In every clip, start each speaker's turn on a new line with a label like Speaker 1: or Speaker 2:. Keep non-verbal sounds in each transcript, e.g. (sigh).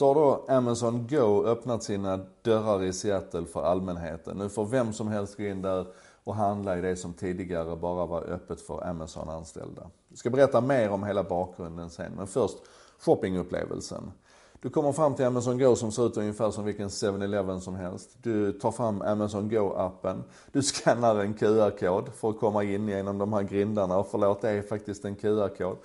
Speaker 1: så har då Amazon Go öppnat sina dörrar i Seattle för allmänheten. Nu får vem som helst gå in där och handla i det som tidigare bara var öppet för Amazon-anställda. Jag ska berätta mer om hela bakgrunden sen, men först shoppingupplevelsen. Du kommer fram till Amazon Go som ser ut ungefär som vilken 7-Eleven som helst. Du tar fram Amazon Go-appen. Du (laughs) skannar en QR-kod för att komma in genom de här grindarna. Och förlåt, det är faktiskt en QR-kod.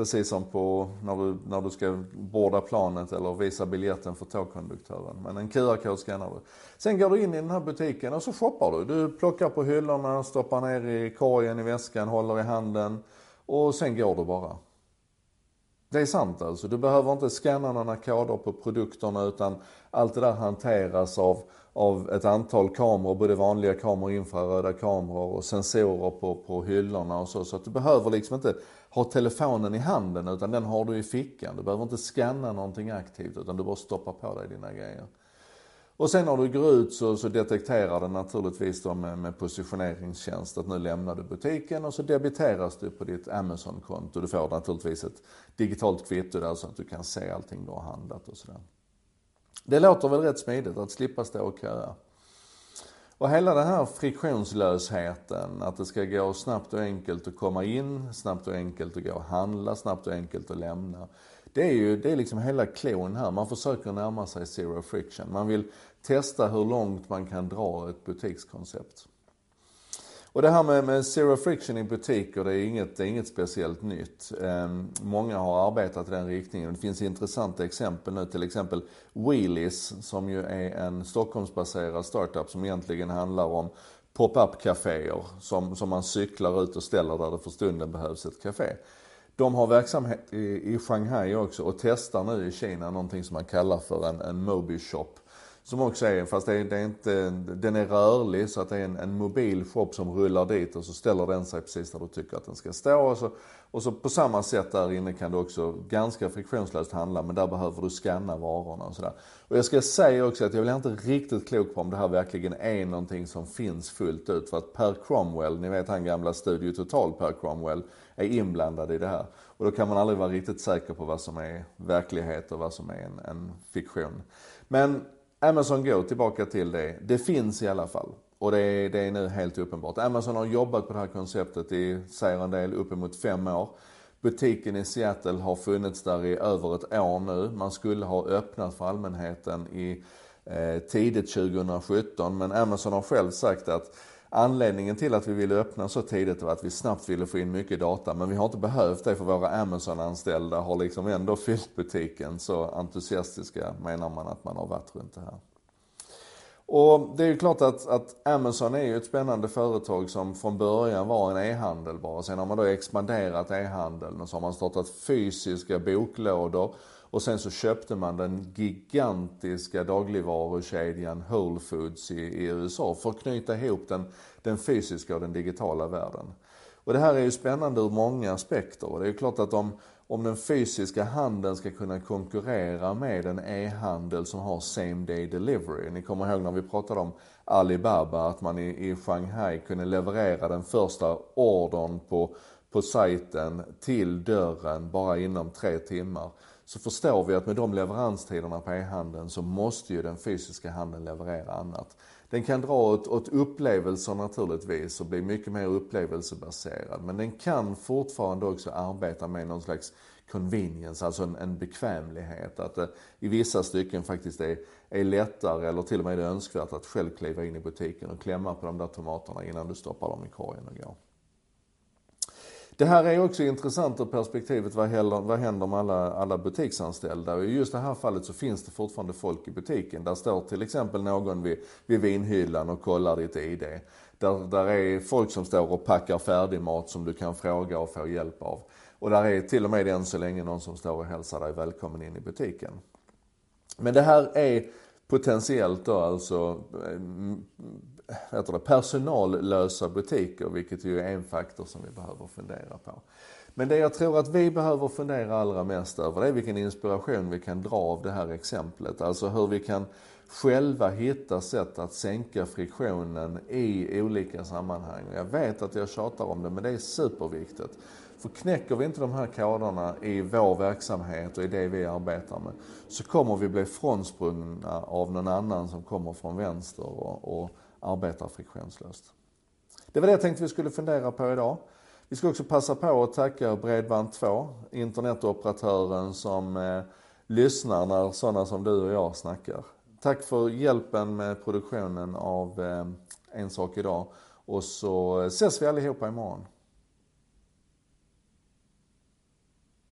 Speaker 1: Precis som på när du, när du ska borda planet eller visa biljetten för tågkonduktören. Men en QR-kod skannar du. Sen går du in i den här butiken och så shoppar du. Du plockar på hyllorna, stoppar ner i korgen i väskan, håller i handen och sen går du bara. Det är sant alltså. Du behöver inte scanna några koder på produkterna utan allt det där hanteras av, av ett antal kameror, både vanliga kameror, infraröda kameror och sensorer på, på hyllorna och så. Så att du behöver liksom inte ha telefonen i handen utan den har du i fickan. Du behöver inte scanna någonting aktivt utan du bara stoppar på dig dina grejer. Och sen när du går ut så, så detekterar den naturligtvis då med, med positioneringstjänst att nu lämnar du butiken och så debiteras du på ditt Amazon-konto. Du får naturligtvis ett digitalt kvitto där så att du kan se allting du har handlat och sådär. Det låter väl rätt smidigt att slippa stå och köa. Och hela den här friktionslösheten, att det ska gå snabbt och enkelt att komma in, snabbt och enkelt att gå och handla, snabbt och enkelt att lämna. Det är ju det är liksom hela klon här. Man försöker närma sig zero friction. Man vill testa hur långt man kan dra ett butikskoncept. Och det här med, med zero friction i butiker, det är inget, det är inget speciellt nytt. Um, många har arbetat i den riktningen. Det finns intressanta exempel nu, till exempel Wheelies som ju är en Stockholmsbaserad startup som egentligen handlar om pop-up kaféer som, som man cyklar ut och ställer där det för stunden behövs ett café. De har verksamhet i, i Shanghai också och testar nu i Kina någonting som man kallar för en, en Mobi Shop. Som också är, fast det är, det är, inte, den är rörlig så att det är en, en mobil shop som rullar dit och så ställer den sig precis där du tycker att den ska stå. Och så, och så på samma sätt där inne kan du också ganska friktionslöst handla men där behöver du scanna varorna och sådär. Och jag ska säga också att jag blir inte riktigt klok på om det här verkligen är någonting som finns fullt ut. För att Per Cromwell, ni vet han gamla Studio Total Per Cromwell, är inblandad i det här. Och då kan man aldrig vara riktigt säker på vad som är verklighet och vad som är en, en fiktion. Men Amazon Go, tillbaka till det. Det finns i alla fall. Och det är, det är nu helt uppenbart. Amazon har jobbat på det här konceptet i, säger en del, uppemot fem år. Butiken i Seattle har funnits där i över ett år nu. Man skulle ha öppnat för allmänheten i eh, tidigt 2017 men Amazon har själv sagt att Anledningen till att vi ville öppna så tidigt var att vi snabbt ville få in mycket data men vi har inte behövt det för våra Amazon-anställda har liksom ändå fyllt butiken. Så entusiastiska menar man att man har varit runt det här. Och det är ju klart att, att Amazon är ju ett spännande företag som från början var en e-handel bara. Sen har man då expanderat e-handeln och så har man startat fysiska boklådor och sen så köpte man den gigantiska dagligvarukedjan Whole Foods i, i USA för att knyta ihop den, den fysiska och den digitala världen. Och det här är ju spännande ur många aspekter. Och det är ju klart att om, om den fysiska handeln ska kunna konkurrera med en e-handel som har same day delivery. Ni kommer ihåg när vi pratade om Alibaba, att man i, i Shanghai kunde leverera den första ordern på, på sajten till dörren bara inom tre timmar så förstår vi att med de leveranstiderna på e-handeln så måste ju den fysiska handeln leverera annat. Den kan dra åt, åt upplevelser naturligtvis och bli mycket mer upplevelsebaserad. Men den kan fortfarande också arbeta med någon slags convenience, alltså en, en bekvämlighet. Att det i vissa stycken faktiskt är, är lättare eller till och med är önskvärt att själv kliva in i butiken och klämma på de där tomaterna innan du stoppar dem i korgen och går. Det här är också intressant ur perspektivet vad händer, vad händer med alla, alla butiksanställda. Och i just det här fallet så finns det fortfarande folk i butiken. Där står till exempel någon vid, vid vinhyllan och kollar ditt ID. Där, där är folk som står och packar färdigmat som du kan fråga och få hjälp av. Och där är till och med än så länge någon som står och hälsar dig välkommen in i butiken. Men det här är potentiellt då alltså heter det, personallösa butiker, vilket ju är en faktor som vi behöver fundera på. Men det jag tror att vi behöver fundera allra mest över, det är vilken inspiration vi kan dra av det här exemplet. Alltså hur vi kan själva hitta sätt att sänka friktionen i olika sammanhang. Jag vet att jag tjatar om det, men det är superviktigt. För knäcker vi inte de här koderna i vår verksamhet och i det vi arbetar med så kommer vi bli frånsprungna av någon annan som kommer från vänster och, och arbetar friktionslöst. Det var det jag tänkte vi skulle fundera på idag. Vi ska också passa på att tacka Bredband2, internetoperatören som eh, lyssnar när sådana som du och jag snackar. Tack för hjälpen med produktionen av eh, En sak idag och så eh, ses vi allihopa imorgon.